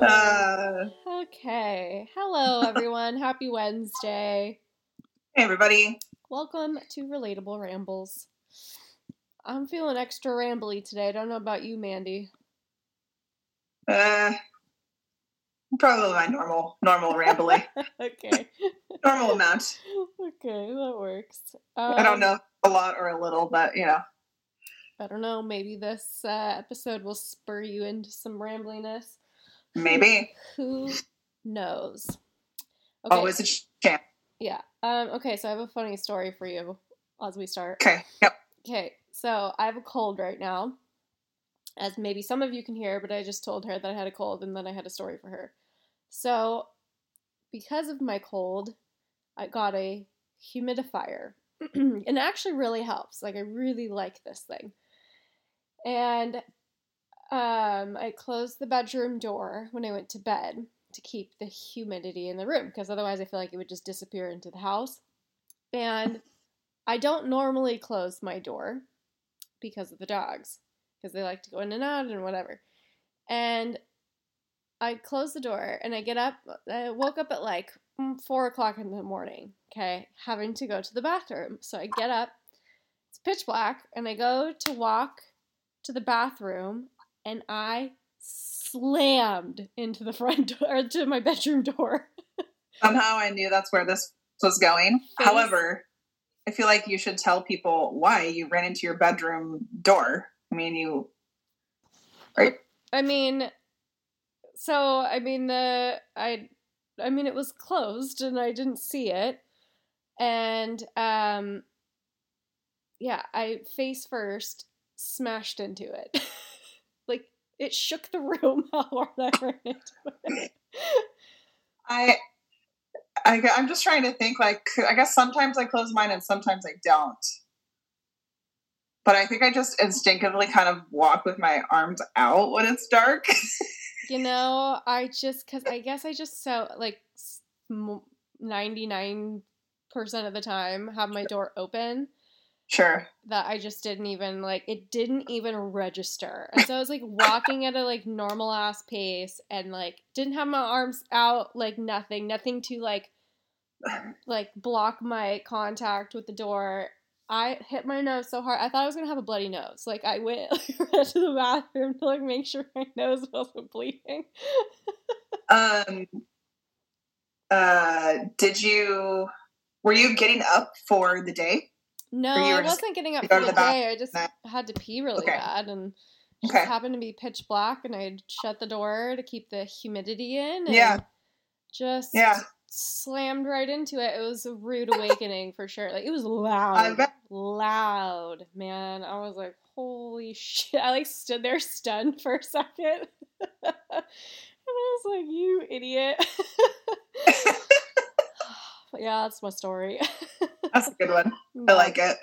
Uh, Okay. Hello, everyone. Happy Wednesday. hey, everybody. Welcome to Relatable Rambles. I'm feeling extra rambly today. I don't know about you, Mandee. Uh, probably my normal, normal rambly, okay. normal amount. Okay, that works. I don't Um, know a lot or a little, but you know, I don't know. Maybe this uh, episode will spur you into some rambliness. Maybe. Who knows? Okay. Always a chance. Yeah. Um, okay, so I have a funny story for you as we start. Okay. Yep. Okay, so I have a cold right now, as maybe some of you can hear, but I just told her that I had a cold and then I had a story for her. So, because of my cold, I got a humidifier. and it actually really helps. Like, I really like this thing. And um, I closed the bedroom door when I went to bed to keep the humidity in the room because otherwise I feel like it would just disappear into the house. And I don't normally close my door because of the dogs because they like to go in and out and whatever. And I close the door and I get up. I woke up at like four o'clock in the morning, okay, having to go to the bathroom. So I get up, it's pitch black, and I go to walk to the bathroom and I slammed into the front door, to my bedroom door. Somehow I knew that's where this was going. Face- However, I feel like you should tell people why you ran into your bedroom door. I mean, you. Right. I mean, so I mean the I I mean it was closed and I didn't see it, and um, yeah, I face first smashed into it, it shook the room how hard I ran into it. I, I, I'm just trying to think. Like, I guess sometimes I close mine and sometimes I don't. But I think I just instinctively kind of walk with my arms out when it's dark. You know, I just because I guess I just so like ninety nine percent of the time have my door open. Sure. that I just didn't even like it didn't even register. And so I was like walking at a like normal ass pace and like didn't have my arms out like nothing, nothing to like like block my contact with the door. I hit my nose so hard. I thought I was gonna have a bloody nose. Like I went like, to the bathroom to like make sure my nose wasn't bleeding. Um. Uh. Did you? Were you getting up for the day? No, I wasn't getting up for the the day. I just had to pee really Okay. bad and it Okay. just happened to be pitch black and I shut the door to keep the humidity in and Yeah. just Yeah. slammed right into it. It was a rude awakening for sure. Like it was loud. Loud, man. I was like, holy shit. I like stood there stunned for a second. and I was like, you idiot. Yeah, that's my story. That's a good one. I like it.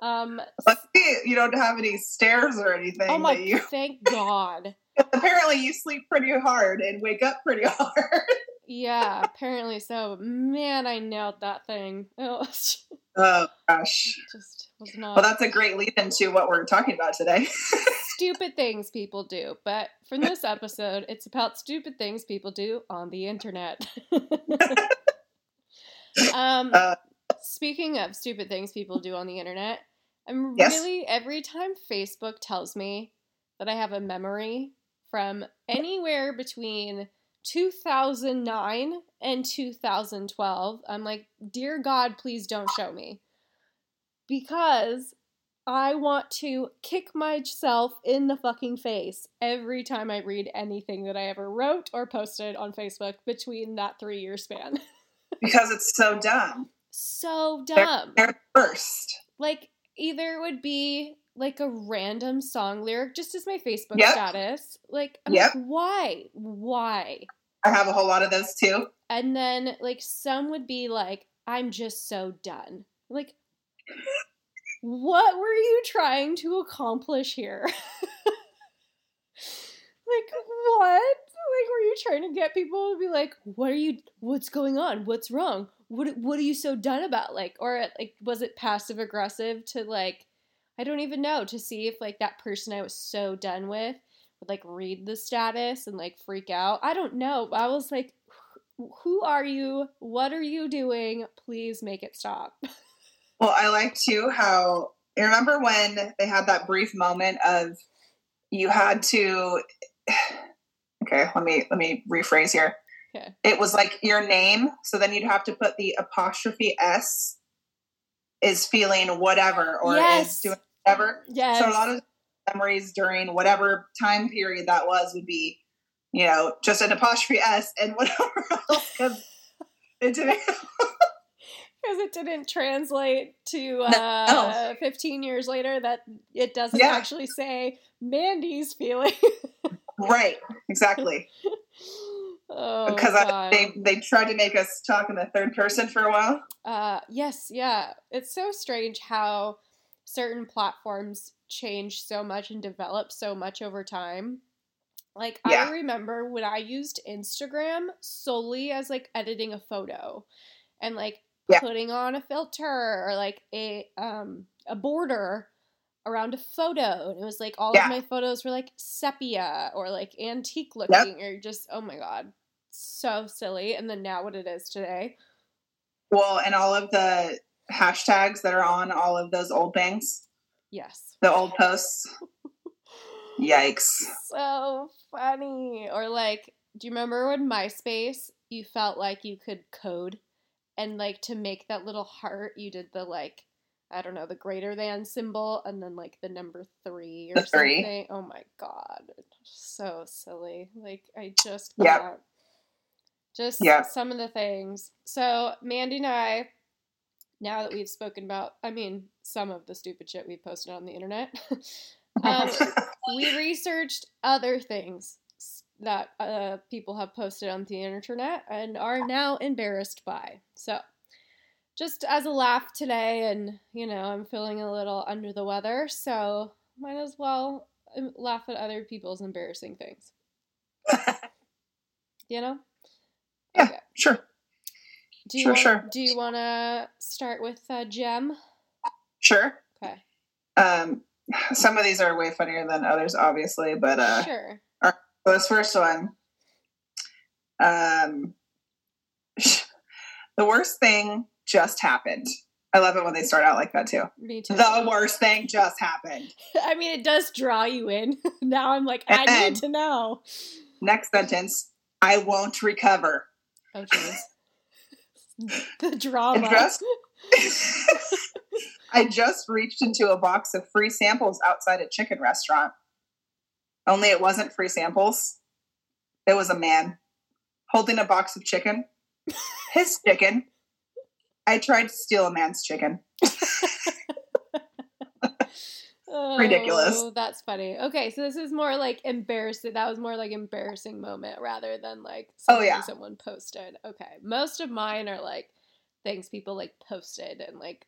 Um Luckily, you don't have any stairs or anything. Oh my you thank God. apparently you sleep pretty hard and wake up pretty hard. Yeah, apparently so. Man, I nailed that thing. Was oh gosh. just was not Well, that's a great lead into what we're talking about today. stupid things people do. But for this episode, it's about stupid things people do on the internet. Um, Uh, speaking of stupid things people do on the internet, I'm Yes. really every time Facebook tells me that I have a memory from anywhere between 2009 and 2012, I'm like, dear God, please don't show me. Because I want to kick myself in the fucking face every time I read anything that I ever wrote or posted on Facebook between that three year span. because it's so dumb. so They're- dumb. They're the worst. like either it would be like a random song lyric just as my Facebook Yep. status. Like, I'm Yep. like, why? Why? I have a whole lot of those too. And then like some would be like, I'm just so done. Like, what were you trying to accomplish here? like what? Like were you trying to get people to be like, what are you what's going on? What's wrong? What what are you so done about? Like or like was it passive aggressive to like I don't even know to see if like that person I was so done with would like read the status and like freak out. I don't know. I was like, who are you? What are you doing? Please make it stop. Well, I like too how you remember when they had that brief moment of you had to okay, let me let me rephrase here. Okay. It was like your name, so then you'd have to put the apostrophe S is feeling whatever or Yes. is doing whatever. Yes. So a lot of memories during whatever time period that was would be, you know, just an apostrophe S and whatever else because it didn't. because it didn't translate to uh, 15 years later that it doesn't Yeah. actually say Mandee's feeling. right, exactly. oh, Because I, they they tried to make us talk in the third person for a while. Uh, yes, yeah. It's so strange how certain platforms change so much and develop so much over time. Like Yeah. I remember when I used Instagram solely as like editing a photo and like Yeah. putting on a filter or like a um a border around a photo and it was like all Yeah. of my photos were like sepia or like antique looking or just oh my god so silly and then now what it is today Well, and all of the hashtags that are on all of those old things, yes the old posts. Yikes. so funny. Or like, do you remember when MySpace you felt like you could code and like to make that little heart you did the like I don't know, the greater than symbol and then like the number 3 or The three. something. Oh my god. So silly. Like I just Yep. can't. Just Yep. some of the things. So Mandee and I now that we've spoken about, I mean, some of the stupid shit we've posted on the internet, um, we researched other things that uh, people have posted on the internet and are now embarrassed by. So, just as a laugh today, and you know, I'm feeling a little under the weather, so might as well um, laugh at other people's embarrassing things. You know? Yeah. sure. Do you Sure, wanna, sure. Do you want to start with uh, Gem? Sure. Okay. Um, some of these are way funnier than others, obviously, but uh, sure. so this first one, um, the worst thing just happened. I love it when they start out like that too. Me too. The worst thing just happened. I mean, it does draw you in. now I'm like, I And- need to know. Next sentence: I won't recover. Oh, jeez. the drama. just, I just reached into a box of free samples outside a chicken restaurant. Only it wasn't free samples. It was a man holding a box of chicken. His chicken. I tried to steal a man's chicken. Oh, ridiculous. Oh, that's funny. Okay, so this is more like embarrassing. That was more like embarrassing moment rather than like Oh, yeah. someone posted. Okay, most of mine are like things people like posted and like.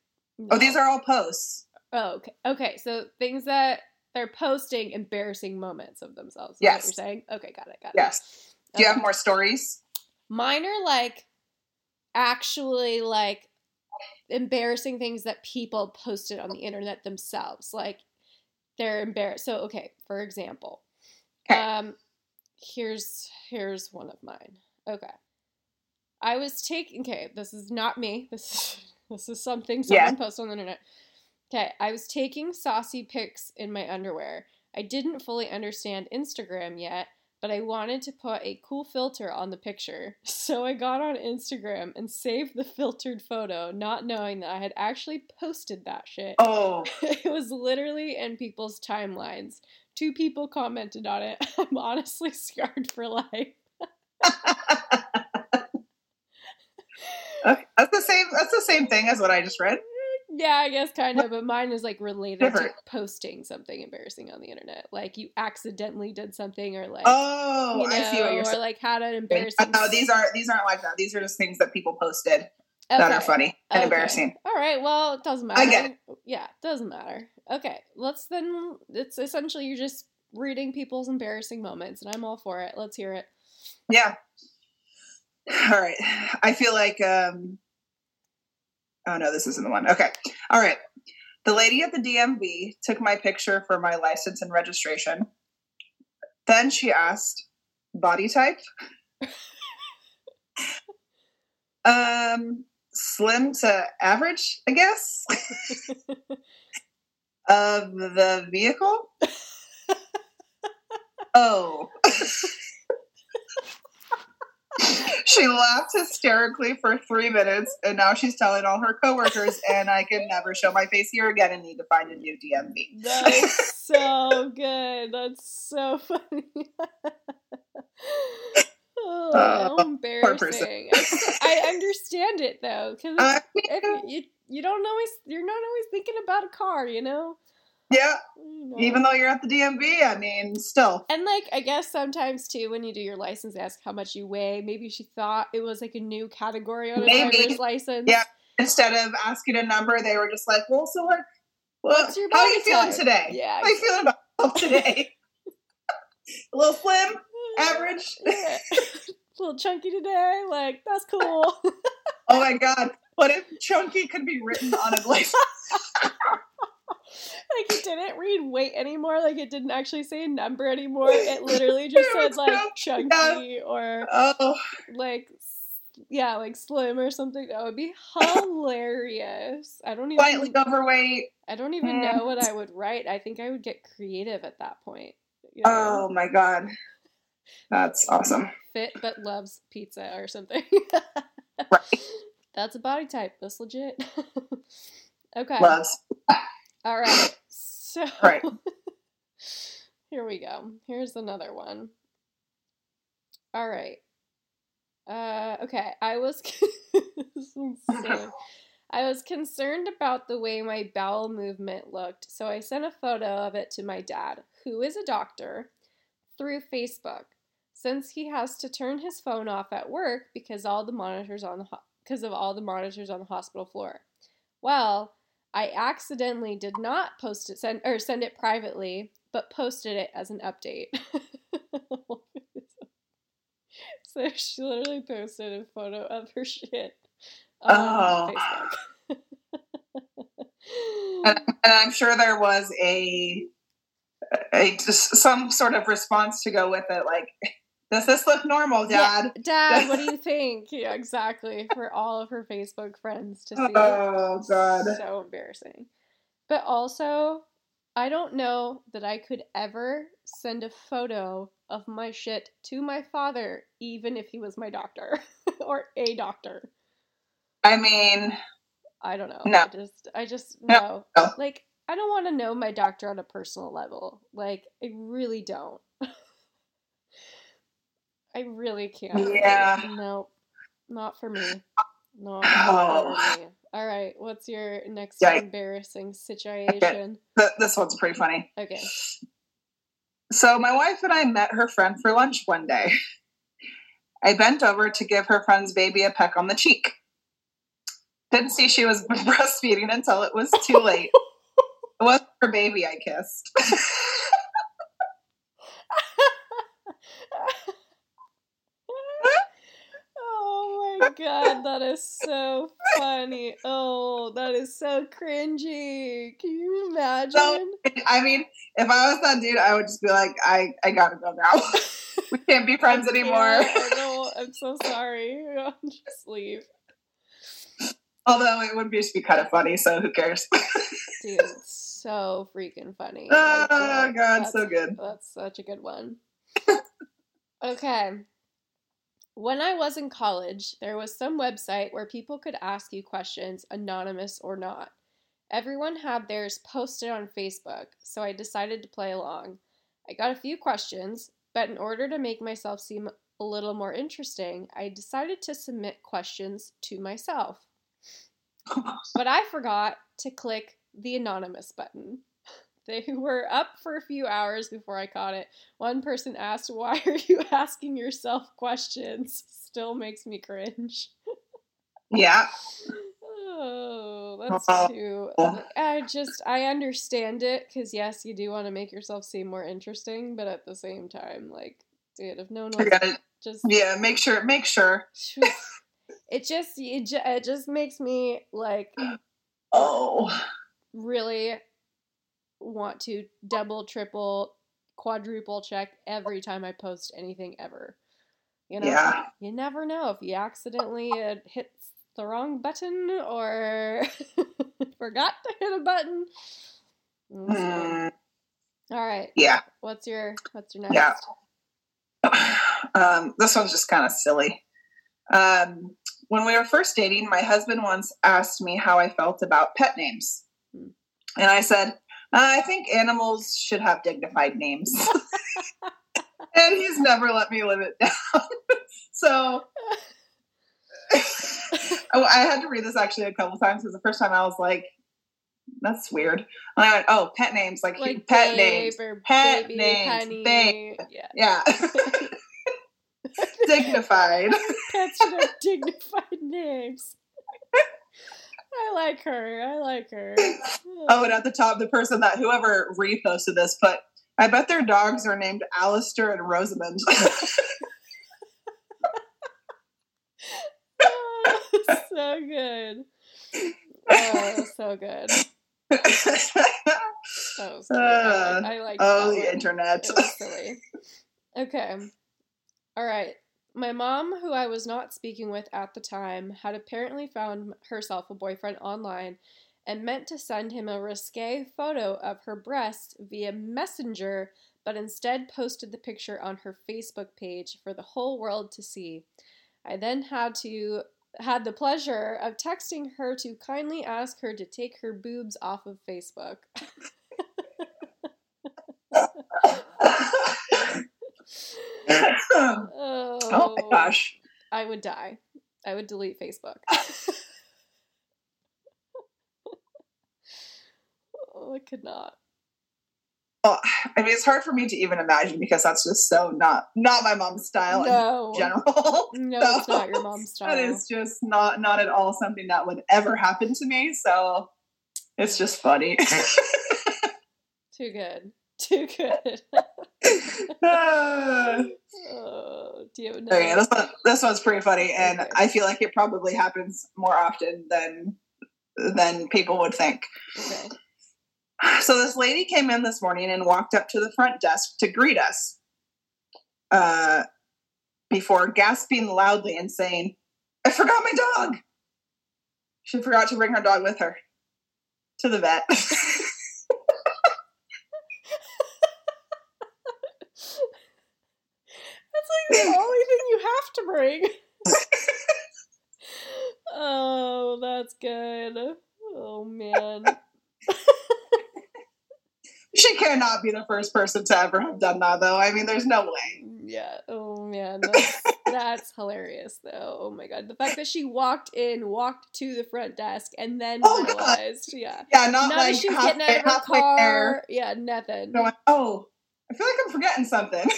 Oh, these are all posts. Oh, okay. Okay, so things that they're posting embarrassing moments of themselves. Yes. What you're saying? Okay, got it. Got it. Yes. Do you Okay. have more stories? Mine are like actually like embarrassing things that people posted on the internet themselves. Like they're embarrassed. So okay, for example, um, here's here's one of mine. Okay, I was taking. Okay, this is not me. This is this is something Yeah. someone posted on the internet. Okay, I was taking saucy pics in my underwear. I didn't fully understand Instagram yet, but I wanted to put a cool filter on the picture. So I got on Instagram and saved the filtered photo, not knowing that I had actually posted that shit. Oh, it was literally in people's timelines. Two people commented on it. I'm honestly scarred for life. okay. that's the same. That's the same thing as what I just read. Yeah, I guess kind of, but mine is like related Different. to posting something embarrassing on the internet. Like you accidentally did something or like Oh, you know, I see what you're or like had an embarrassing No, these aren't. These aren't like that. These are just things that people posted that are funny and Okay. embarrassing. All right, well, it doesn't matter. I get it. Yeah, it doesn't matter. Okay, let's then. It's essentially you're just reading people's embarrassing moments, and I'm all for it. Let's hear it. Yeah. All right. I feel like um Oh no, this isn't the one. Okay. All right. The lady at the DMV took my picture for my license and registration. Then she asked, body type? um, slim to average, I guess. of the vehicle? oh. she laughed hysterically for three minutes, and now she's telling all her coworkers, and I can never show my face here again and need to find a new DMV. That's so good. That's so funny. oh, Uh, how embarrassing. I understand it though, because Uh, you you don't always you're not always thinking about a car, you know. Yeah, You know. even though you're at the DMV, I mean, still. And like I guess sometimes too, when you do your license, ask how much you weigh. Maybe she thought it was like a new category on a Maybe. driver's license. Yeah. Instead of asking a number, they were just like, well, so what? Well, What's your how are you feeling type? today? Yeah. How you feeling about today? a little slim, uh, average. Yeah. a little chunky today. Like that's cool. Oh my god. What if chunky could be written on a license? Like it didn't read weight anymore. Like it didn't actually say a number anymore. It literally just It said like chunky or Oh, like yeah, like slim or something. That would be hilarious. I don't even slightly overweight. I don't even Mm. know what I would write. I think I would get creative at that point. you know? Oh my god. That's awesome. Fit but loves pizza or something. Right. That's a body type. That's legit. okay. Loves. All right. So Right. here we go. Here's another one. All right. Uh, okay. I was. I was concerned about the way my bowel movement looked, so I sent a photo of it to my dad, who is a doctor, through Facebook. Since he has to turn his phone off at work because all the monitors on the ho- because of all the monitors on the hospital floor. Well, I accidentally did not post it send or send it privately, but posted it as an update. so she literally posted a photo of her shit on Oh. Facebook. And, and I'm sure there was a, a just some sort of response to go with it, like, does this look normal, Dad? Yeah, Dad, what do you think? Yeah, exactly. For all of her Facebook friends to see. Oh god. So embarrassing. But also, I don't know that I could ever send a photo of my shit to my father, even if he was my doctor or a doctor. I mean, I don't know. No. I just, I just No. no. No. Like, I don't want to know my doctor on a personal level. Like, I really don't. I really can't. Yeah. No, not for me. No, Oh. not for me. All right. What's your next Yikes. embarrassing situation? th- this one's pretty funny. Okay. So my wife and I met her friend for lunch one day. I bent over to give her friend's baby a peck on the cheek. Didn't see she was breastfeeding until it was too late. it was her baby I kissed. oh my god, that is so funny. Oh, that is so cringy. Can you imagine? I mean, if I was that dude, I would just be like, I, I gotta go now. we can't be friends I anymore. know. I'm so sorry. I'll just leave. Although it would just be kind of funny, so who cares? Dude, it's so freaking funny. oh Like, god, so good. That's such a good one. okay. When I was in college, there was some website where people could ask you questions, anonymous or not. Everyone had theirs posted on Facebook, so I decided to play along. I got a few questions, but in order to make myself seem a little more interesting, I decided to submit questions to myself. But I forgot to click the anonymous button. They were up for a few hours before I caught it. One person asked, Why are you asking yourself questions? Still makes me cringe. yeah. Oh, that's Oh. too. I just, I understand it because, yes, you do want to make yourself seem more interesting, but at the same time, like, dude, if no one gotta, just. yeah, make sure, make sure. It just, it just makes me, like, Oh, really want to double, triple quadruple check every time I post anything ever. You know, Yeah. you never know if you accidentally uh, hit the wrong button or forgot to hit a button. Mm, Mm, All right, yeah. what's your what's your next? Yeah. Um, this one's just kind of silly. Um, when we were first dating, my husband once asked me how I felt about pet names. Hmm. And I said, Uh, I think animals should have dignified names. and he's never let me live it down. so oh, I had to read this actually a couple times because the first time I was like, that's weird. And I went, oh, pet names, like, Like pet names. Pet baby, names, honey. babe. Yeah, Yeah. dignified. pets should have dignified names. I like her. I like her. Oh, and at the top, the person that whoever reposted this put, I bet their dogs are named Alistair and Rosamond. Oh, so good. Oh, so good. Was uh, cute. I, like- I like oh, the one. internet. Silly. Okay. All right. My mom, who I was not speaking with at the time, had apparently found herself a boyfriend online and meant to send him a risque photo of her breast via Messenger, but instead posted the picture on her Facebook page for the whole world to see. I then had to had the pleasure of texting her to kindly ask her to take her boobs off of Facebook. oh Oh, my oh. gosh. I would die. I would delete Facebook. oh, I could not. Well, I mean, it's hard for me to even imagine because that's just so not not my mom's style No. in general. No, So, it's not your mom's style. That is just not not at all something that would ever happen to me. So it's just funny. Too good. Too good. Ah. oh, do you another? okay, this one this one's pretty funny, and Okay. I feel like it probably happens more often than than people would think. Okay. So this lady came in this morning and walked up to the front desk to greet us. Uh, before gasping loudly and saying, "I forgot my dog." She forgot to bring her dog with her to the vet. That's like the only thing you have to bring. oh, that's good. Oh man. she cannot be the first person to ever have done that, though. I mean, there's no way. Yeah. Oh man. That's, that's hilarious though. Oh my god. The fact that she walked in, walked to the front desk, and then Oh, God. Yeah. Yeah, not Not like she was getting out of her car. there. Yeah, nothing. Going, oh, I feel like I'm forgetting something.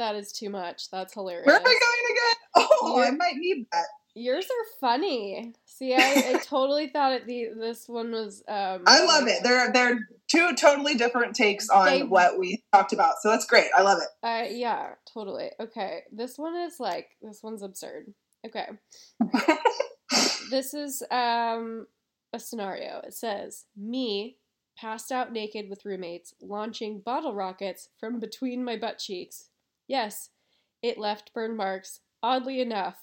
That is too much. That's hilarious. Where am I going again? Oh, I might need that. Yours are funny. See, I, I totally thought it. The this one was. Um, I love it. They're they're two totally different takes on They- what we talked about. So that's great. I love it. Uh, yeah, totally. Okay, this one is like this one's absurd. Okay, this is um a scenario. It says me passed out naked with roommates, launching bottle rockets from between my butt cheeks. Yes, it left burn marks. Oddly enough,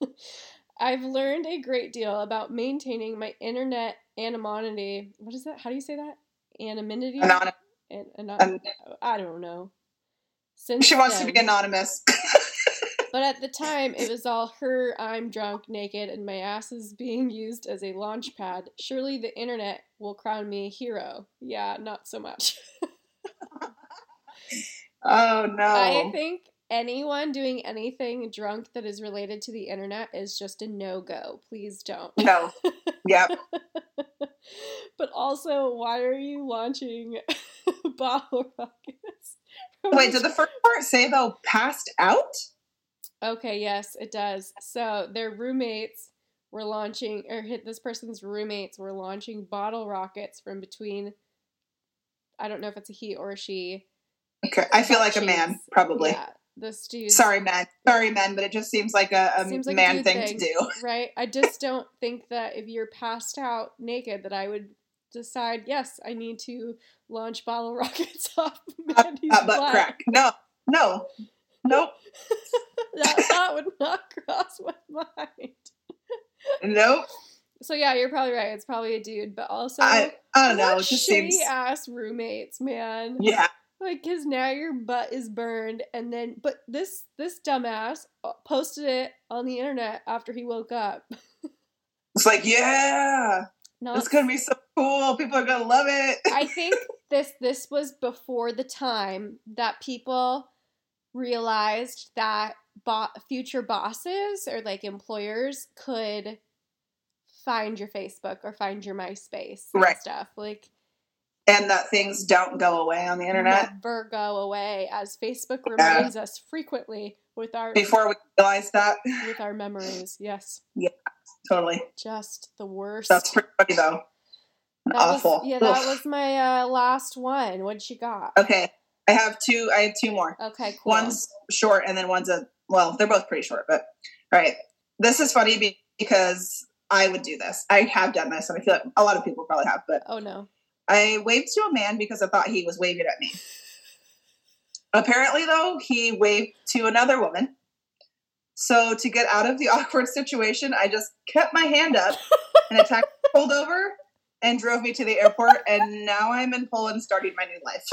I've learned a great deal about maintaining my internet anonymity. What is that? How do you say that? Anonymity. Anonymous. An- An- um, I don't know. Since She wants to be anonymous. but at the time, it was all her, I'm drunk, naked, and my ass is being used as a launch pad. Surely the internet will crown me a hero. Yeah, not so much. oh no. I think anyone doing anything drunk that is related to the internet is just a no go. Please don't. no. Yep. but also, why are you launching bottle rockets? Wait, did the first part say though passed out? Okay, yes, it does. So their roommates were launching, or hit this person's roommates were launching bottle rockets from between. I don't know if it's a he or a she. Okay. I feel like a man, probably. Yeah, this dude. Sorry, men. Sorry, men, but it just seems like a, a Seems like man dude thing, thing. to do. Right? I just don't think that if you're passed out naked, that I would decide, yes, I need to launch bottle rockets off Mandee's uh, butt butt. crack. No, no, nope, that thought would not cross my mind. nope. So yeah, you're probably right. It's probably a dude, but also I I don't know. just shitty seems. ass roommates, man. Yeah, Like, cause now your butt is burned, and then but this this dumbass uh, posted it on the internet after he woke up. it's like yeah, No, it's gonna be so cool. People are gonna love it. I think this this was before the time that people realized that bo- future bosses or like employers could find your Facebook or find your MySpace and Right. stuff. Like and that things don't go away on the internet never go away, as Facebook Yeah. reminds us frequently with our before we realize that. with our memories. Yes, Yeah, Totally. just the worst. That's pretty funny though. That Awful. Was, yeah, that was my uh, last one. What you got? Okay, I have two. I have two more. Okay, cool. One's short, and then one's a well. They're both pretty short, but all right. This is funny because I would do this. I have done this, and I feel like a lot of people probably have. But oh no. I waved to a man because I thought he was waving at me. Apparently, though, he waved to another woman. So to get out of the awkward situation, I just kept my hand up, and a taxi pulled over and drove me to the airport. And now I'm in Poland, starting my new life.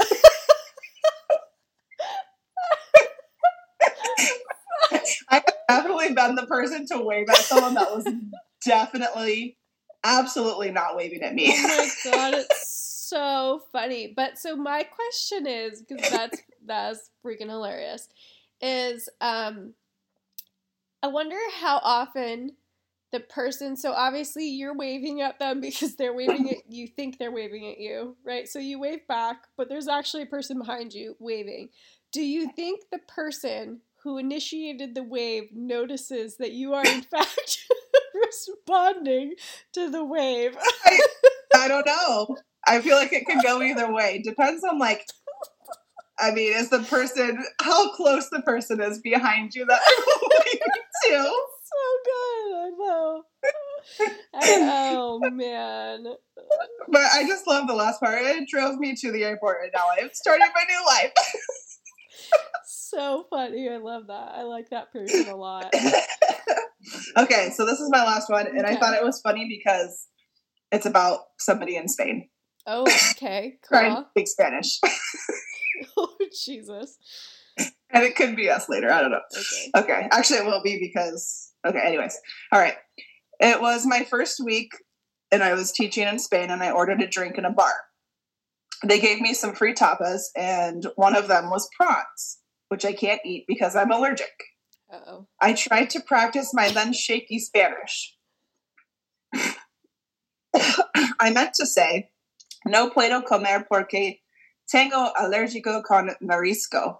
I have definitely been the person to wave at someone that was definitely, absolutely not waving at me. Oh my god, it's so funny. But so my question is because that's that's freaking hilarious. Is um, I wonder how often the person. So obviously you're waving at them because they're waving at you. Think they're waving at you, right? So you wave back, but there's actually a person behind you waving. Do you think the person who initiated the wave notices that you are in fact responding to the wave? I don't know. I feel like it could go either way. Depends on like. I mean, is the person how close the person is behind you that to? so good. I know. I, oh man. But I just love the last part. It drove me to the airport, and now I'm starting my new life. So funny. I love that. I like that person a lot. okay, so this is my last one, and I thought it was funny because it's about somebody in Spain Oh, okay. trying to speak Spanish, Oh, Jesus. and it could be us later. I don't know. Okay. Okay, actually, it will be because. Okay, anyways, all right. It was my first week, and I was teaching in Spain, and I ordered a drink in a bar. They gave me some free tapas, and one of them was prawns, which I can't eat because I'm allergic. Uh oh. I tried to practice my then shaky Spanish. I meant to say, no puedo comer porque tengo alérgico con marisco,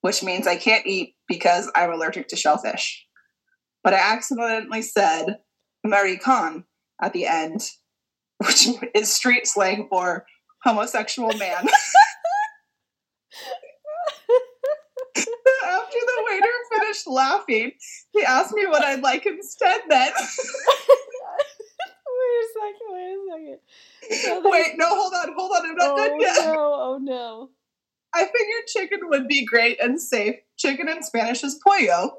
which means I can't eat because I'm allergic to shellfish. But I accidentally said maricon at the end, which is street slang for homosexual man. After the waiter finished laughing, he asked me what I'd like instead then. wait a second. Wait a second. So Wait, no, hold on, hold on, I'm not Oh done yet. no! Oh no! I figured chicken would be great and safe. Chicken in Spanish is pollo.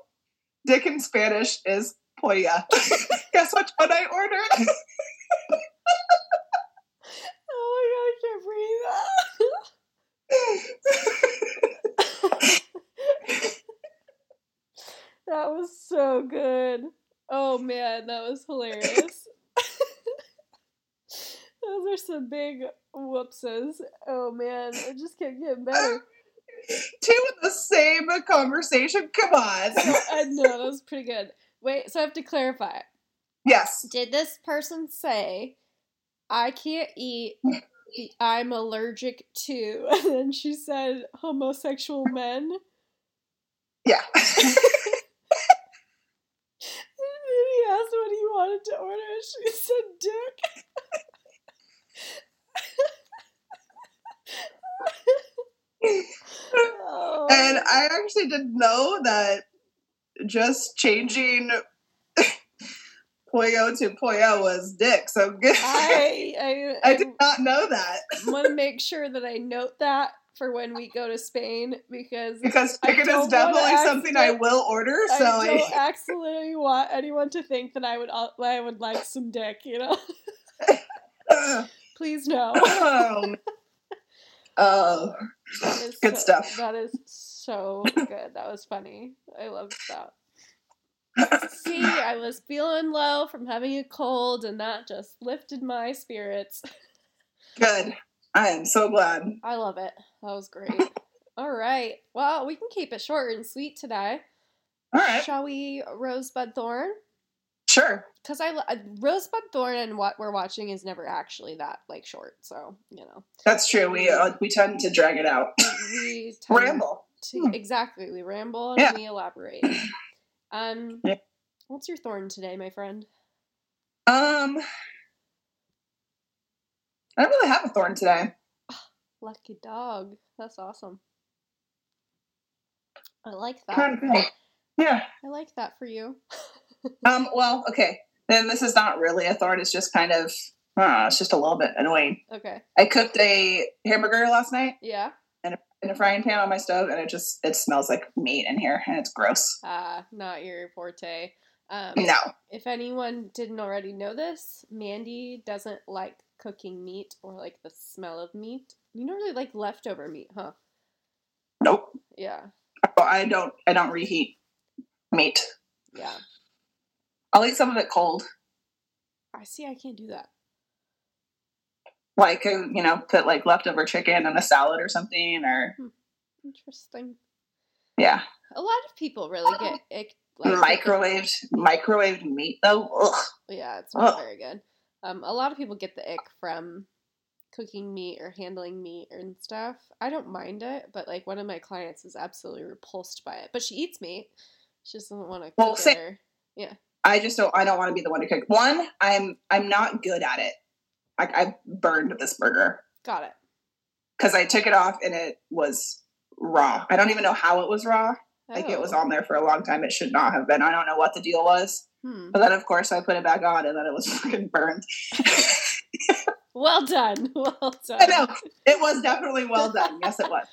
Dick in Spanish is polla. Guess which one I ordered? Oh my god! I can't breathe. that was so good. Oh man, that was hilarious. Those are some big whoopses. Oh man, it just kept getting better. Two in the same conversation. Come on. I know that was pretty good. Wait, so I have to clarify. Yes. Did this person say, "I can't eat"? I'm allergic to, and then she said homosexual men. Yeah. And then he asked what he wanted to order, she said dick. Oh. And I actually didn't know that just changing pollo to polla was dick. So good. I I, I did not know that I want to make sure that I note that for when we go to Spain because because chicken is definitely something I will order. So I don't I, accidentally want anyone to think that I would uh, I would like some dick, you know. Please no. um, oh, is Good so- stuff. That is so good. That was funny. I loved that. See, I was feeling low from having a cold, and that just lifted my spirits. good. I am so glad. I love it. That was great. All right. Well, we can keep it short and sweet today. All right, Shall we, Rosebud Thorn? sure. Because I Rosebud Thorn and what we're watching is never actually that like short. So you know, That's true. We uh, we tend to drag it out. we tend Ramble. to exactly we ramble and Yeah. we elaborate. Um, Yeah. what's your thorn today, my friend? Um, I don't really have a thorn today. Lucky dog. That's awesome. I like that. Trying to think. Yeah. I like that for you. Um. Well. Okay. Then this is not really a thorn. It's just kind of. Uh, it's just a little bit annoying. Okay. I cooked a hamburger last night Yeah. in a frying pan on my stove, and it just it smells like meat in here, and it's gross. Uh, not your forte. Um, No. If anyone didn't already know this, Mandee doesn't like cooking meat or like the smell of meat. You don't really like leftover meat, huh? Nope. Yeah. Oh, I don't. I don't reheat meat. Yeah. I'll eat some of it cold, I see. I can't do that. like uh, you know, put like leftover chicken in a salad or something, or Interesting. yeah, A lot of people really get ick. Like, microwaved microwaved meat though. Ugh. Yeah, it's not Ugh. very good. Um, a lot of people get the ick from cooking meat or handling meat and stuff. I don't mind it, but like one of my clients is absolutely repulsed by it. But she eats meat. She just doesn't want to cook it. Or, I just don't. I don't want to be the one to cook. One, I'm I'm not good at it. Like I burned this burger got it. because I took it off and it was raw. I don't even know how it was raw. Like it was Oh. on there for a long time. It should not have been. I don't know what the deal was. Hmm. But then of course I put it back on and then it was fucking burned. Well done. Well done. I know. It was definitely well done. Yes, it was.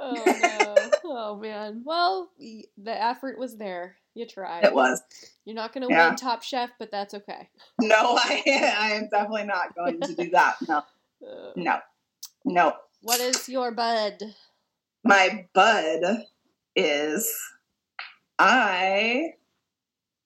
Oh no. Oh man. Well, the effort was there. You tried. It was. You're not gonna Yeah. win Top Chef, but that's okay. No, I I am definitely not going to do that. No. Uh, No. No. what is your bud? My bud is I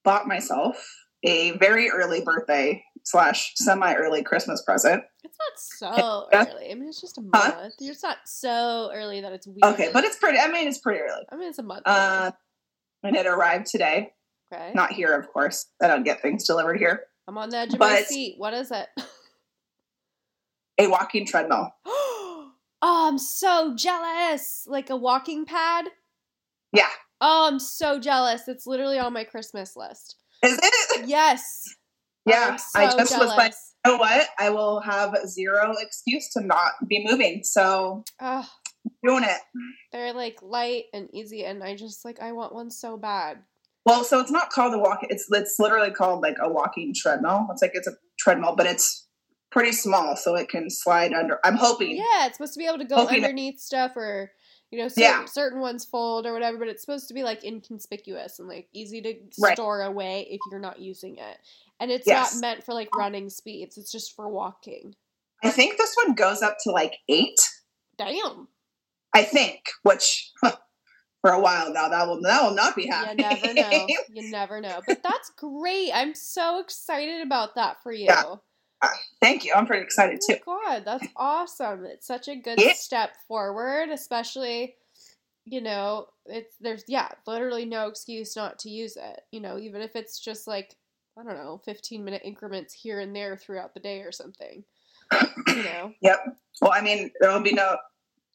bought myself a very early birthday slash semi early Christmas present. It's not so early. I mean, it's just a Huh? month. It's not so early that it's weird. Okay, but it's pretty I mean it's pretty early. I mean, it's a month. Uh and it arrived today. okay. Not here, of course. I don't get things delivered here. I'm on the edge of my seat. What is it? A walking treadmill. oh, I'm so jealous. Like a walking pad. Yeah. Oh, I'm so jealous. It's literally on my Christmas list. Is it? Yes. Yeah. So I just was like, jealous. you know what? I will have zero excuse to not be moving. So Ugh, doing it. they're like light and easy, and I just like I want one so bad. Well, so it's not called a walk. It's it's literally called like a walking treadmill. It's like it's a treadmill, but it's pretty small, so it can slide under. I'm hoping. Yeah, it's supposed to be able to go underneath stuff or you know, certain, Yeah. certain ones fold or whatever, but it's supposed to be like inconspicuous and like easy to Right. store away if you're not using it. And it's Yes. not meant for like running speeds, it's just for walking. I think this one goes up to like eight. Damn. I think, which huh, for a while now that will that will not be happening. You never know. You never know. But that's great. I'm so excited about that for you. Yeah. Thank you. I'm pretty excited Oh too. my god, that's awesome. It's such a good Yeah. step forward, especially you know, it's there's yeah, literally no excuse not to use it. You know, even if it's just like I don't know, 15 minute increments here and there throughout the day or something. You know. Yep. Well, I mean, there will be no.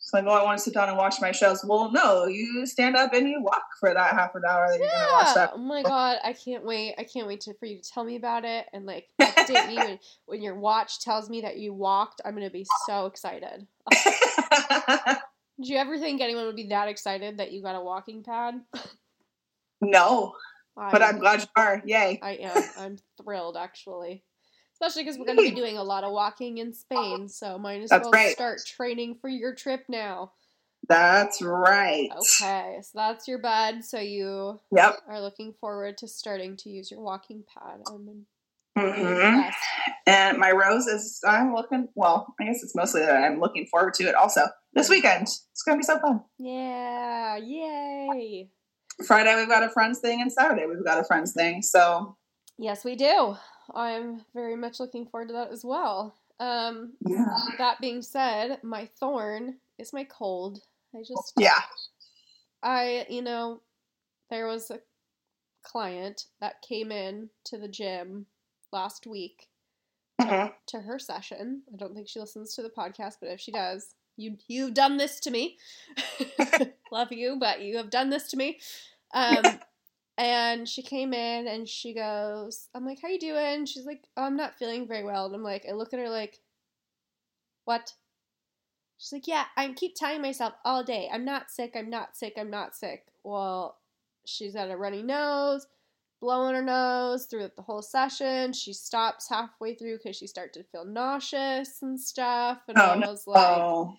It's like, oh, I want to sit down and watch my shows. Well, no, you stand up and you walk for that half an hour that you're going to watch Yeah. that. Oh my god, I can't wait. I can't wait to, for you to tell me about it and like update me when, when your watch tells me that you walked. I'm gonna be so excited. Did you ever think anyone would be that excited that you got a walking pad? no, but I'm glad you are. Yay. I am. I'm thrilled, actually. Especially because we're going to be doing a lot of walking in Spain, so might as That's well right. start training for your trip now. That's right. Okay, so that's your bed. So you Yep. are looking forward to starting to use your walking pad. I'm hmm. And my rose is, I'm looking, well, I guess it's mostly that I'm looking forward to it also this weekend. It's going to be so fun. Yeah, yay. Friday, we've got a friends thing, and Saturday, we've got a friends thing. So, Yes, we do. I'm very much looking forward to that as well. Um, yeah. that being said, my thorn is my cold. I just, Yeah. I, you know, there was a client that came in to the gym last week Mhm. to her session. I don't think she listens to the podcast, but if she does, you you've done this to me. Love you, but you have done this to me. Um, and she came in and she goes, "I'm like, how you doing?" She's like, oh, "I'm not feeling very well." And I'm like, I look at her like, "What?" She's like, "Yeah, I keep telling myself all day, I'm not sick. I'm not sick. I'm not sick." Well, she's got a runny nose blowing her nose throughout the whole session. She stops halfway through because she started to feel nauseous and stuff. And Oh, I no. was like, Oh,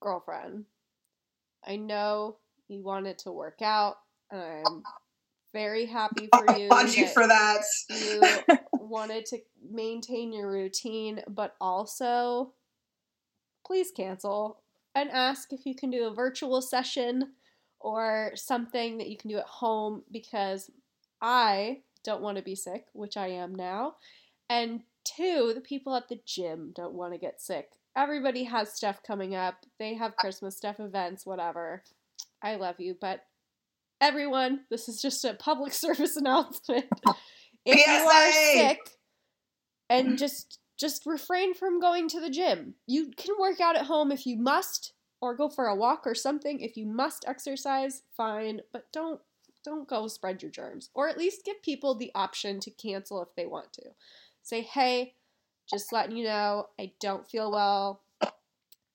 girlfriend, I know you wanted to work out, I'm very happy for you. applaud you for that. you wanted to maintain your routine, but also please cancel and ask if you can do a virtual session or something that you can do at home because I don't want to be sick, which I am now. And two, the people at the gym don't want to get sick. Everybody has stuff coming up. They have Christmas stuff, events, whatever. I love you, but everyone, this is just a public service announcement. If you are sick and just just refrain from going to the gym. You can work out at home if you must or go for a walk or something. If you must exercise, fine, but don't don't go spread your germs or at least give people the option to cancel if they want to. Say, "Hey, just letting you know, I don't feel well.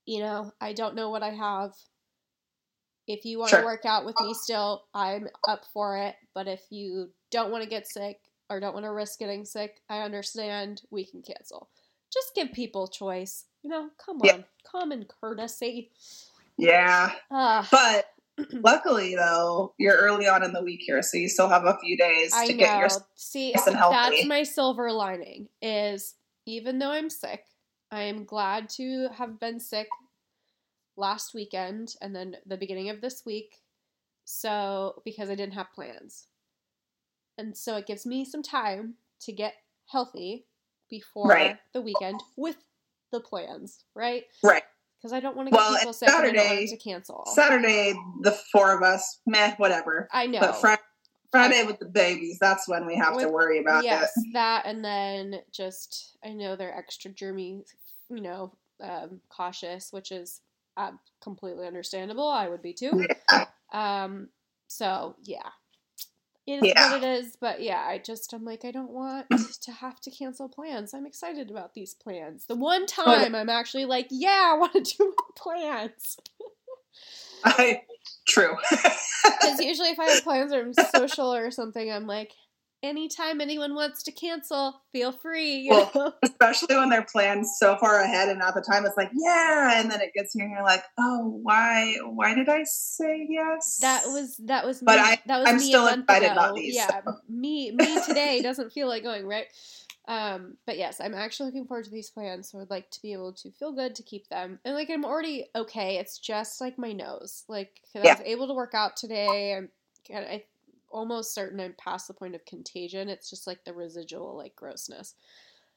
You know, I don't know what I have. If you want to work out with me still, I'm up for it. But if you don't want to get sick or don't want to risk getting sick, I understand. We can cancel. Just give people choice. You know, come on, Yeah. common courtesy. Yeah. Uh, But luckily, though, you're early on in the week here, so you still have a few days I to know. get your. See, that's my silver lining. Is even though I'm sick, I am glad to have been sick last weekend and then the beginning of this week. So because I didn't have plans, and so it gives me some time to get healthy before Right. the weekend with the plans, right? Right. Because I don't want to get Well, people sick and I don't want Saturday- to cancel. Saturday, the four of us, meh, whatever. I know. But Friday, Friday with the babies, that's when we have to worry about yes, it. that and then just I know they're extra germy, you know, um, cautious, which is uh, completely understandable. I would be too. Yeah. Um, so yeah, it is Yeah. what it is. But yeah, I just I'm like I don't want to have to cancel plans. I'm excited about these plans. The one time I'm actually like, yeah, I want to do plans. I, true. Because usually if I have plans or I'm social or something, I'm like, anytime anyone wants to cancel, feel free. Well, know? Especially when they're planned so far ahead and at the time it's like, yeah, and then it gets here and you're like, oh, why why did I say yes? That was that was me. But I- that was I'm me still excited about these, Yeah, me me today doesn't feel like going right. Um, but yes, I'm actually looking forward to these plans. So I'd like to be able to feel good to keep them, and like I'm already okay. It's just like my nose. Like 'cause I Yeah. was able to work out today. I'm I almost certain I'm past the point of contagion. It's just like the residual like grossness.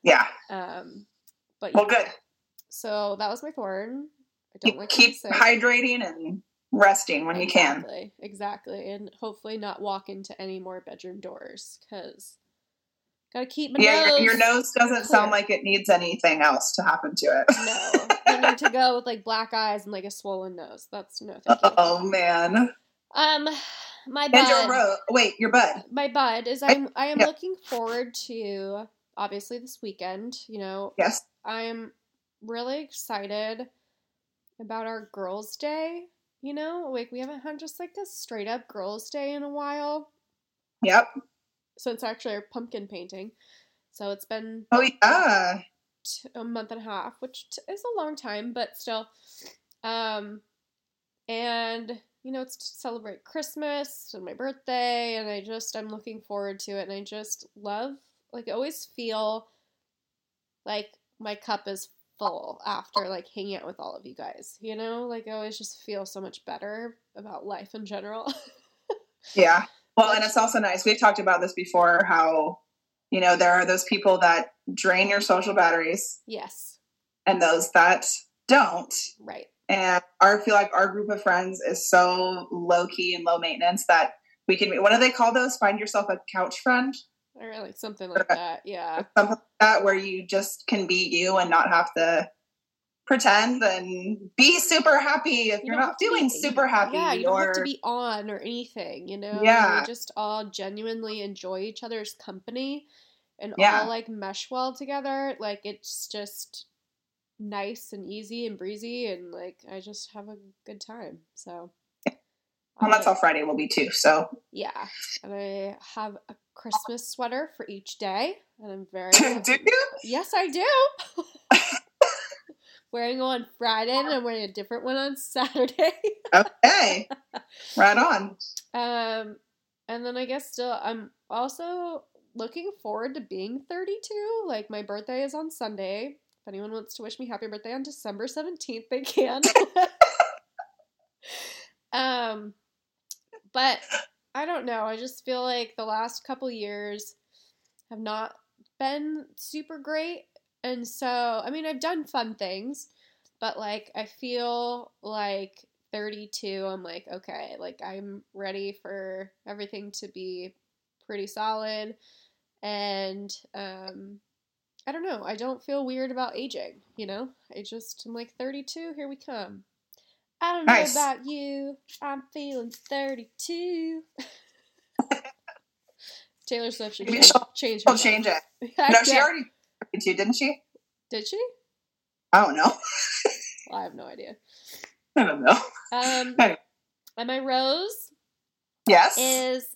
Yeah. Um, but Well yeah. good. So that was my thorn. I don't Keep, like keep hydrating and resting when you can. Exactly, exactly, and hopefully not walk into any more bedroom doors because gotta keep my Yeah, nose. your, your nose doesn't sound like it needs anything else to happen to it. No, I need to go with like black eyes and like a swollen nose. That's no thank you. Oh man. Um, my And your bud, ro- wait, your bud. my bud is I'm I am yeah. looking forward to obviously this weekend. You know, Yes. I'm really excited about our girls' day. You know, like we haven't had just like a straight up girls' day in a while. Yep. So it's actually our pumpkin painting. So it's been Oh yeah. t- a month and a half, which t- is a long time, but still. Um, and you know, it's to celebrate Christmas and my birthday, and I just I'm looking forward to it, and I just love like I always feel like my cup is full after like hanging out with all of you guys. You know, like I always just feel so much better about life in general. Yeah. Well, and it's also nice. We've talked about this before how, you know, there are those people that drain your social batteries yes, and those that don't. right. And our, I feel like our group of friends is so low key and low maintenance that we can, what do they call those? Find yourself a couch friend? Or like something like that. Yeah. Something like that where you just can be you and not have to pretend and be super happy if You are not feeling super happy Yeah, you don't or have to be on or anything, you know? Yeah. We just all genuinely enjoy each other's company and Yeah. all like mesh well together. Like it's just nice and easy and breezy and like I just have a good time. So well, that's I- how Friday will be too. So Yeah. And I have a Christmas sweater for each day and I'm very do you? Yes, I do. wearing one on Friday and I'm wearing a different one on Saturday. Okay. right on. Um, and then I guess still, I'm also looking forward to being 32. Like, my birthday is on Sunday. If anyone wants to wish me happy birthday on December 17th, they can. um, but I don't know. I just feel like the last couple years have not been super great. And so, I mean, I've done fun things, but like, I feel like 32, I'm like, okay, like I'm ready for everything to be pretty solid. And um, I don't know, I don't feel weird about aging, you know? I just, I'm like 32, here we come. I don't know about you, I'm feeling 32. Taylor Swift should change, she'll- change She'll change it. I No, she already did, didn't she? Did she? I don't know. Well, I have no idea. I don't know. Um, Anyway. and my rose Yes. is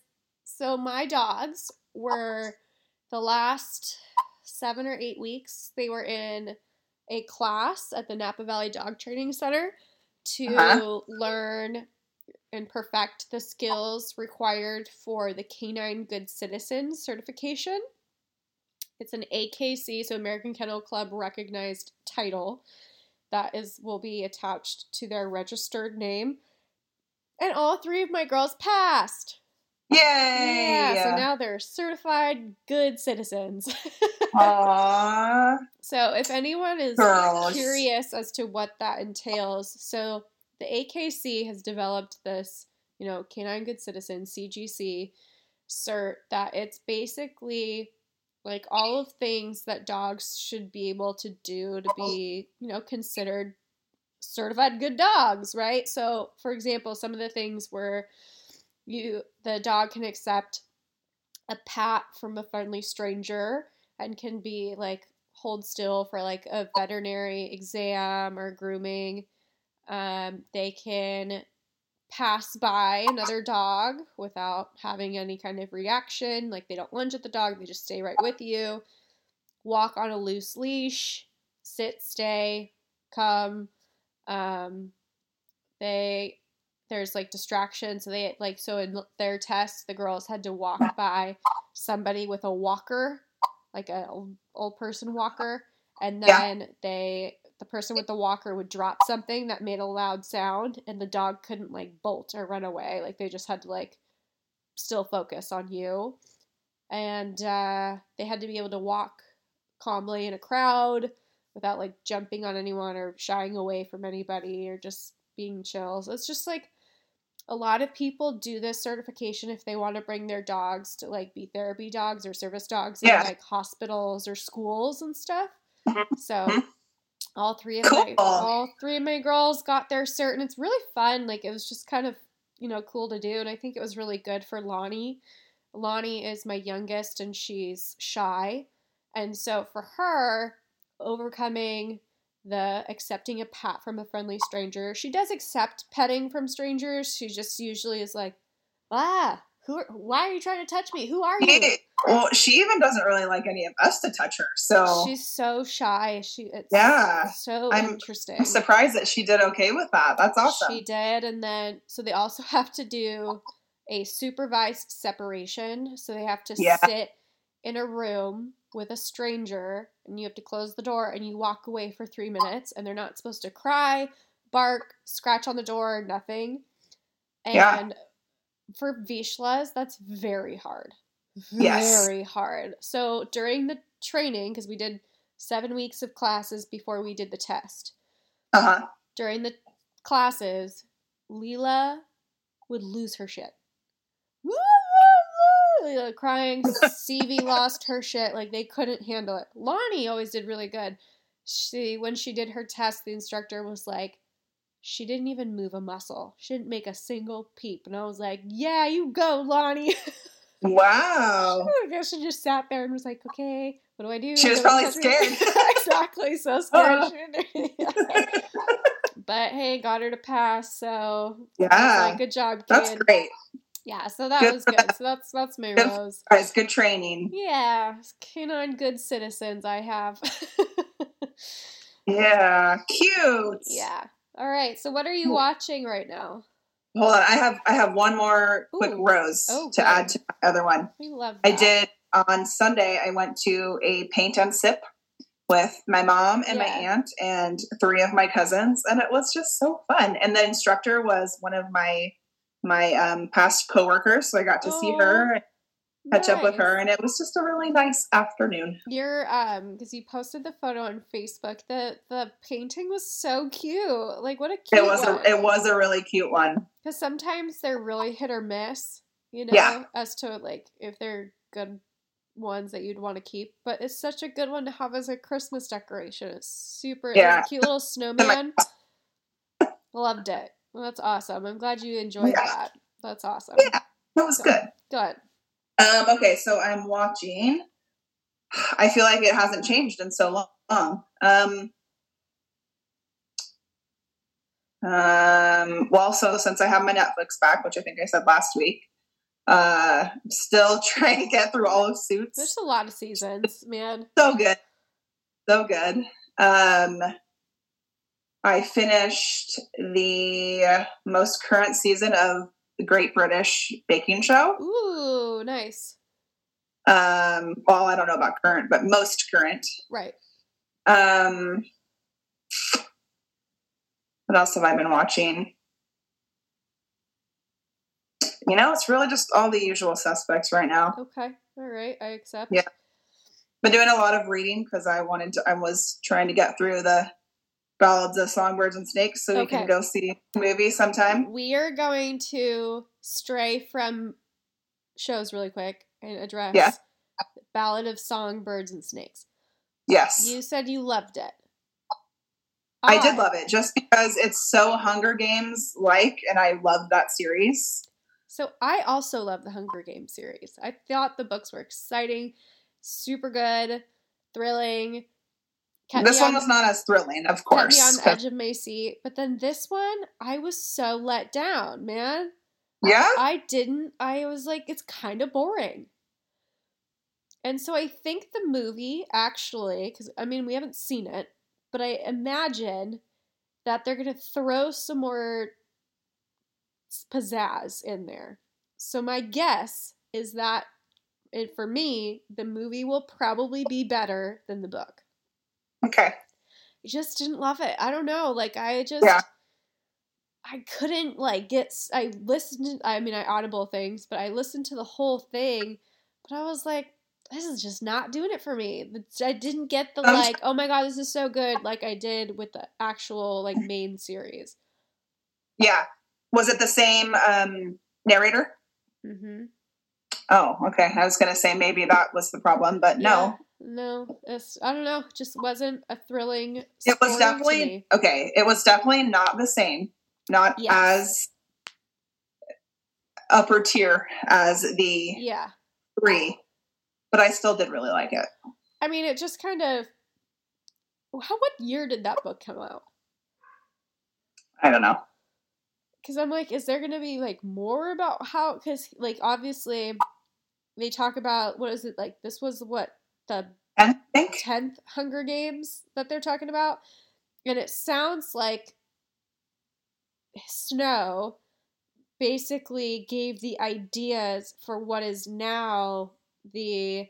so my dogs were the last seven or eight weeks they were in a class at the Napa Valley Dog Training Center to Uh-huh. learn and perfect the skills required for the Canine Good Citizen certification. It's an AKC, so American Kennel Club recognized title that is will be attached to their registered name. And all three of my girls passed. Yay! Yeah, so now they're certified good citizens. Aww. so if anyone is Girls. curious as to what that entails, so the AKC has developed this, you know, Canine Good Citizen CGC cert that it's basically like all of things that dogs should be able to do to be, you know, considered certified good dogs, right? So, for example, some of the things where you the dog can accept a pat from a friendly stranger and can be like hold still for like a veterinary exam or grooming. Um, they can pass by another dog without having any kind of reaction. Like they don't lunge at the dog, they just stay right with you. Walk on a loose leash, sit, stay, come. Um, they there's like distraction, so they like so in their test, the girls had to walk by somebody with a walker, like a old, old person walker, and Yeah. then they the person with the walker would drop something that made a loud sound and the dog couldn't like bolt or run away like they just had to like still focus on you and uh, they had to be able to walk calmly in a crowd without like jumping on anyone or shying away from anybody or just being chill so it's just like a lot of people do this certification if they want to bring their dogs to like be therapy dogs or service dogs Yeah. in like hospitals or schools and stuff Mhm. so Mhm. all three of my all three of my girls got their cert and it's really fun like it was just kind of you know cool to do and i think it was really good for lonnie lonnie is my youngest and she's shy and so for her overcoming the accepting a pat from a friendly stranger she does accept petting from strangers she just usually is like ah Who? Are, why are you trying to touch me? Who are you? Well, she even doesn't really like any of us to touch her. So She's so shy. She it's Yeah. so I'm- interesting. I'm surprised that she did okay with that. That's awesome. She did, and then so they also have to do a supervised separation. So they have to Yeah. sit in a room with a stranger, and you have to close the door, and you walk away for three minutes, and they're not supposed to cry, bark, scratch on the door, nothing. And Yeah. for Vizslas, that's very hard. Yes. Very hard. So during the training, because we did seven weeks of classes before we did the test Uh huh. during the classes, Leela would lose her shit. Like, Crying, Stevie lost her shit. Like they couldn't handle it. Lonnie always did really good. She when she did her test, the instructor was like, she didn't even move a muscle. She didn't make a single peep. And I was like, yeah, you go, Lonnie. Wow. I guess she just sat there and was like, okay, what do I do? She was probably scared. exactly, so scared. Uh-huh. but hey, got her to pass, so Yeah. like, good job, kid. That's great. Yeah, so that Good was good. So that's that's my Good rose. It's good training. Yeah, canine good citizens I have. Yeah. Cute. yeah. All right. So what are you Hmm. watching right now? Hold on. I have I have one more quick Ooh. rose Oh, to good. add to my other one. We love. That. I did on Sunday. I went to a paint and sip with my mom and my aunt and three of my cousins, and it was just so fun. And the instructor was one of my my um, past coworkers, so I got to see her, and catch up with her, and it was just a really nice afternoon. Your um, because you posted the photo on Facebook. The the painting was so cute. Like what a cute It was one. a it was a really cute one. Because sometimes they're really hit or miss, you know, Yeah. as to like if they're good ones that you'd want to keep. But it's such a good one to have as a Christmas decoration. It's super, yeah. A cute little snowman. Loved it. Well, that's awesome. I'm glad you enjoyed Yeah. that. That's awesome. Yeah. It was good. Good. Um, okay, so I'm watching. I feel like it hasn't changed in so long. Um, um, well, so since I have my Netflix back, which I think I said last week, uh, still trying to get through all of Suits. There's a lot of seasons, man. so good, so good. Um, I finished the most current season of the Great British Baking Show. Ooh, nice. Um, well, I don't know about current, but most current. Right. Um, what else have I been watching? You know, it's really just all the usual suspects right now. Okay. All right. I accept. Yeah. Been doing a lot of reading because I wanted to. I was trying to get through the ballads of songbirds and snakes, so we can go see a movie sometime. We are going to stray from shows really quick and address Yeah. Ballad of Songbirds and Snakes. Yes, You said you loved it. I did love it just because it's so Hunger Games like, and I love that series. So I also love the Hunger Games series. I thought the books were exciting, super good, thrilling. Kept this one on- was not as thrilling, of course. kept me on the edge of my seat. But then this one, I was so let down, man. yeah, I didn't. I was like, it's kind of boring. And so I think the movie actually, because I mean, we haven't seen it, but I imagine that they're going to throw some more pizzazz in there. So my guess is that it, for me, the movie will probably be better than the book. Okay. I just didn't love it. I don't know. Like I just Yeah. I couldn't like get I listened to, I mean I audible things, but I listened to the whole thing, but I was like this is just not doing it for me. I didn't get the like, oh my god, this is so good like I did with the actual like main series. Yeah. Was it the same um, narrator? Mhm. Oh, okay. I was going to say maybe that was the problem, but no. No, it's I don't know, just wasn't a thrilling It was to definitely okay. It was definitely not the same, not Yes. as upper tier as the Yeah. three, but I still did really like it. I mean, it just kind of how what year did that book come out? I don't know. because I'm like, is there gonna be like more about how? Because like obviously, they talk about what is it like? This was what the I think. tenth Hunger Games that they're talking about, and it sounds like Snow basically gave the ideas for what is now the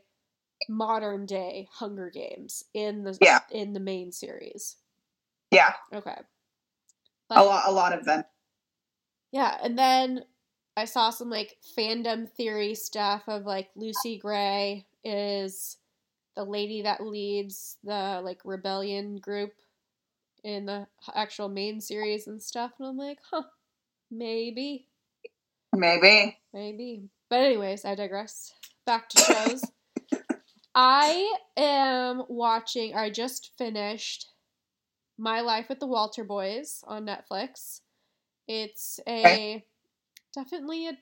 modern day Hunger Games in the Yeah. in the main series. Yeah, Okay. a lot, a lot of them. Yeah, and then I saw some like fandom theory stuff of like Lucy Gray is the lady that leads the like rebellion group in the actual main series and stuff, and I'm like, huh, maybe, Maybe. maybe. But anyways, I digress. Back to shows. I am watching. I just finished My Life with the Walter Boys on Netflix. It's a Okay. definitely a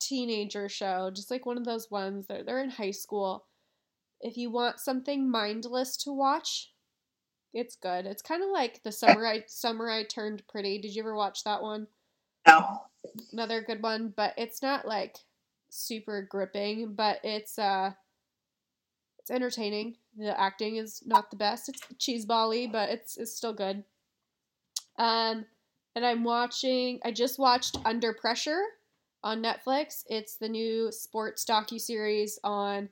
teenager show, just like one of those ones that they're in high school. If you want something mindless to watch, it's good. It's kind of like the summer I summer I turned pretty. Did you ever watch that one? No. Another good one, but it's not like super gripping, but it's uh it's entertaining. The acting is not the best. It's cheesebally, but it's it's still good. Um and I'm watching I just watched Under Pressure on Netflix. It's the new sports docu-series on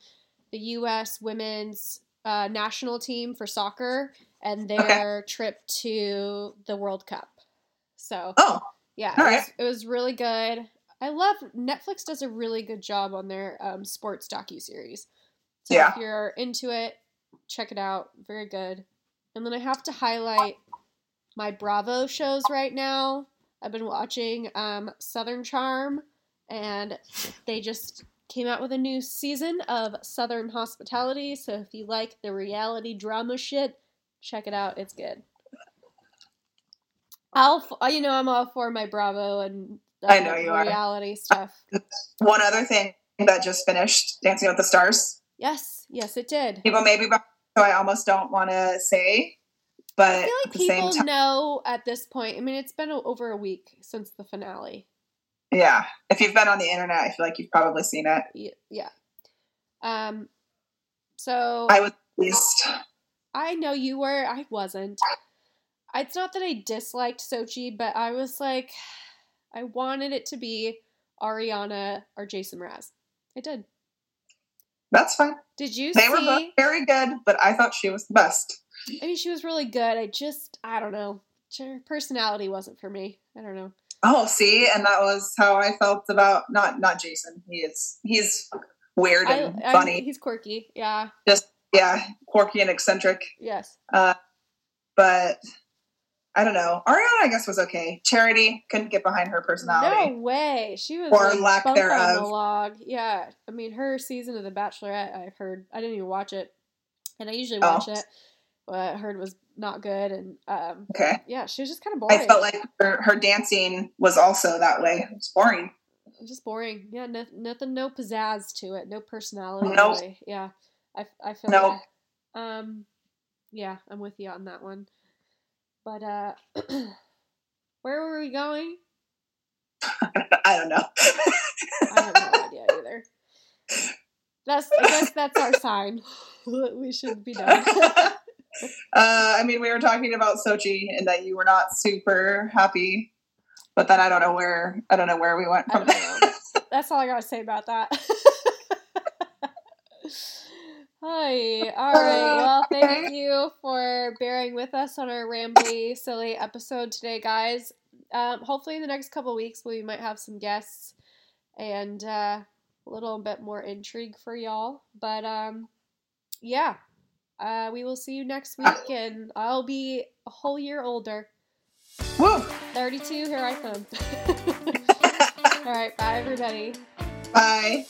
the US women's uh, national team for soccer and their trip to the World Cup. So Oh, yeah, it, right. was, it was really good. I love Netflix does a really good job on their um, sports docu series. So Yeah. if you're into it, check it out. Very good. And then I have to highlight my Bravo shows right now. I've been watching um, Southern Charm, and they just came out with a new season of Southern Hospitality. So if you like the reality drama shit, check it out. It's good. I'll, f- you know, I'm all for my Bravo and uh, I know you are. reality stuff. one other thing that just finished Dancing with the Stars. Yes, yes, it did. People maybe, so I almost don't want to say, but I feel at like people time, know at this point. I mean, it's been over a week since the finale. Yeah. If you've been on the internet, I feel like you've probably seen it. Yeah. Um. So I was pleased. I know you were. I wasn't. It's not that I disliked Xochitl, but I was like, I wanted it to be Ariana or Jason Mraz. I did. That's fine. Did you They see? were both very good, but I thought she was the best. I mean, she was really good. I just, I don't know. Her personality wasn't for me. I don't know. Oh, see, and that was how I felt about not not Jason. He is he's weird and I- funny. he's quirky. Yeah. Just yeah, quirky and eccentric. Yes. Uh, But I don't know. Ariana, I guess, was okay. Charity couldn't get behind her personality. No way. She was Or like lack bump on the log. Yeah. I mean, her season of The Bachelorette, I've heard. I didn't even watch it, and I usually Oh. watch it. But I heard was not good, and um, Okay. yeah, she was just kind of boring. I felt like her, her dancing was also that way. It was boring. just boring. Yeah, no, nothing, no pizzazz to it, no personality. Nope. Really. Yeah, I, I feel Nope. like, um, yeah, I'm with you on that one. But uh, where were we going? I don't know. I don't have no idea either. That's I guess that's our sign. we should be done. Uh, I mean, we were talking about Xochitl and that you were not super happy, but then I don't know where I don't know where we went from don't. That's all I gotta say about that. Hi. All right. Well, thank you for bearing with us on our rambly, silly episode today, guys. Um, hopefully, in the next couple weeks, we might have some guests and uh, a little bit more intrigue for y'all. But um, yeah, uh, we will see you next week, and I'll be a whole year older. Woo! 32, here I come. All right. Bye, everybody. Bye.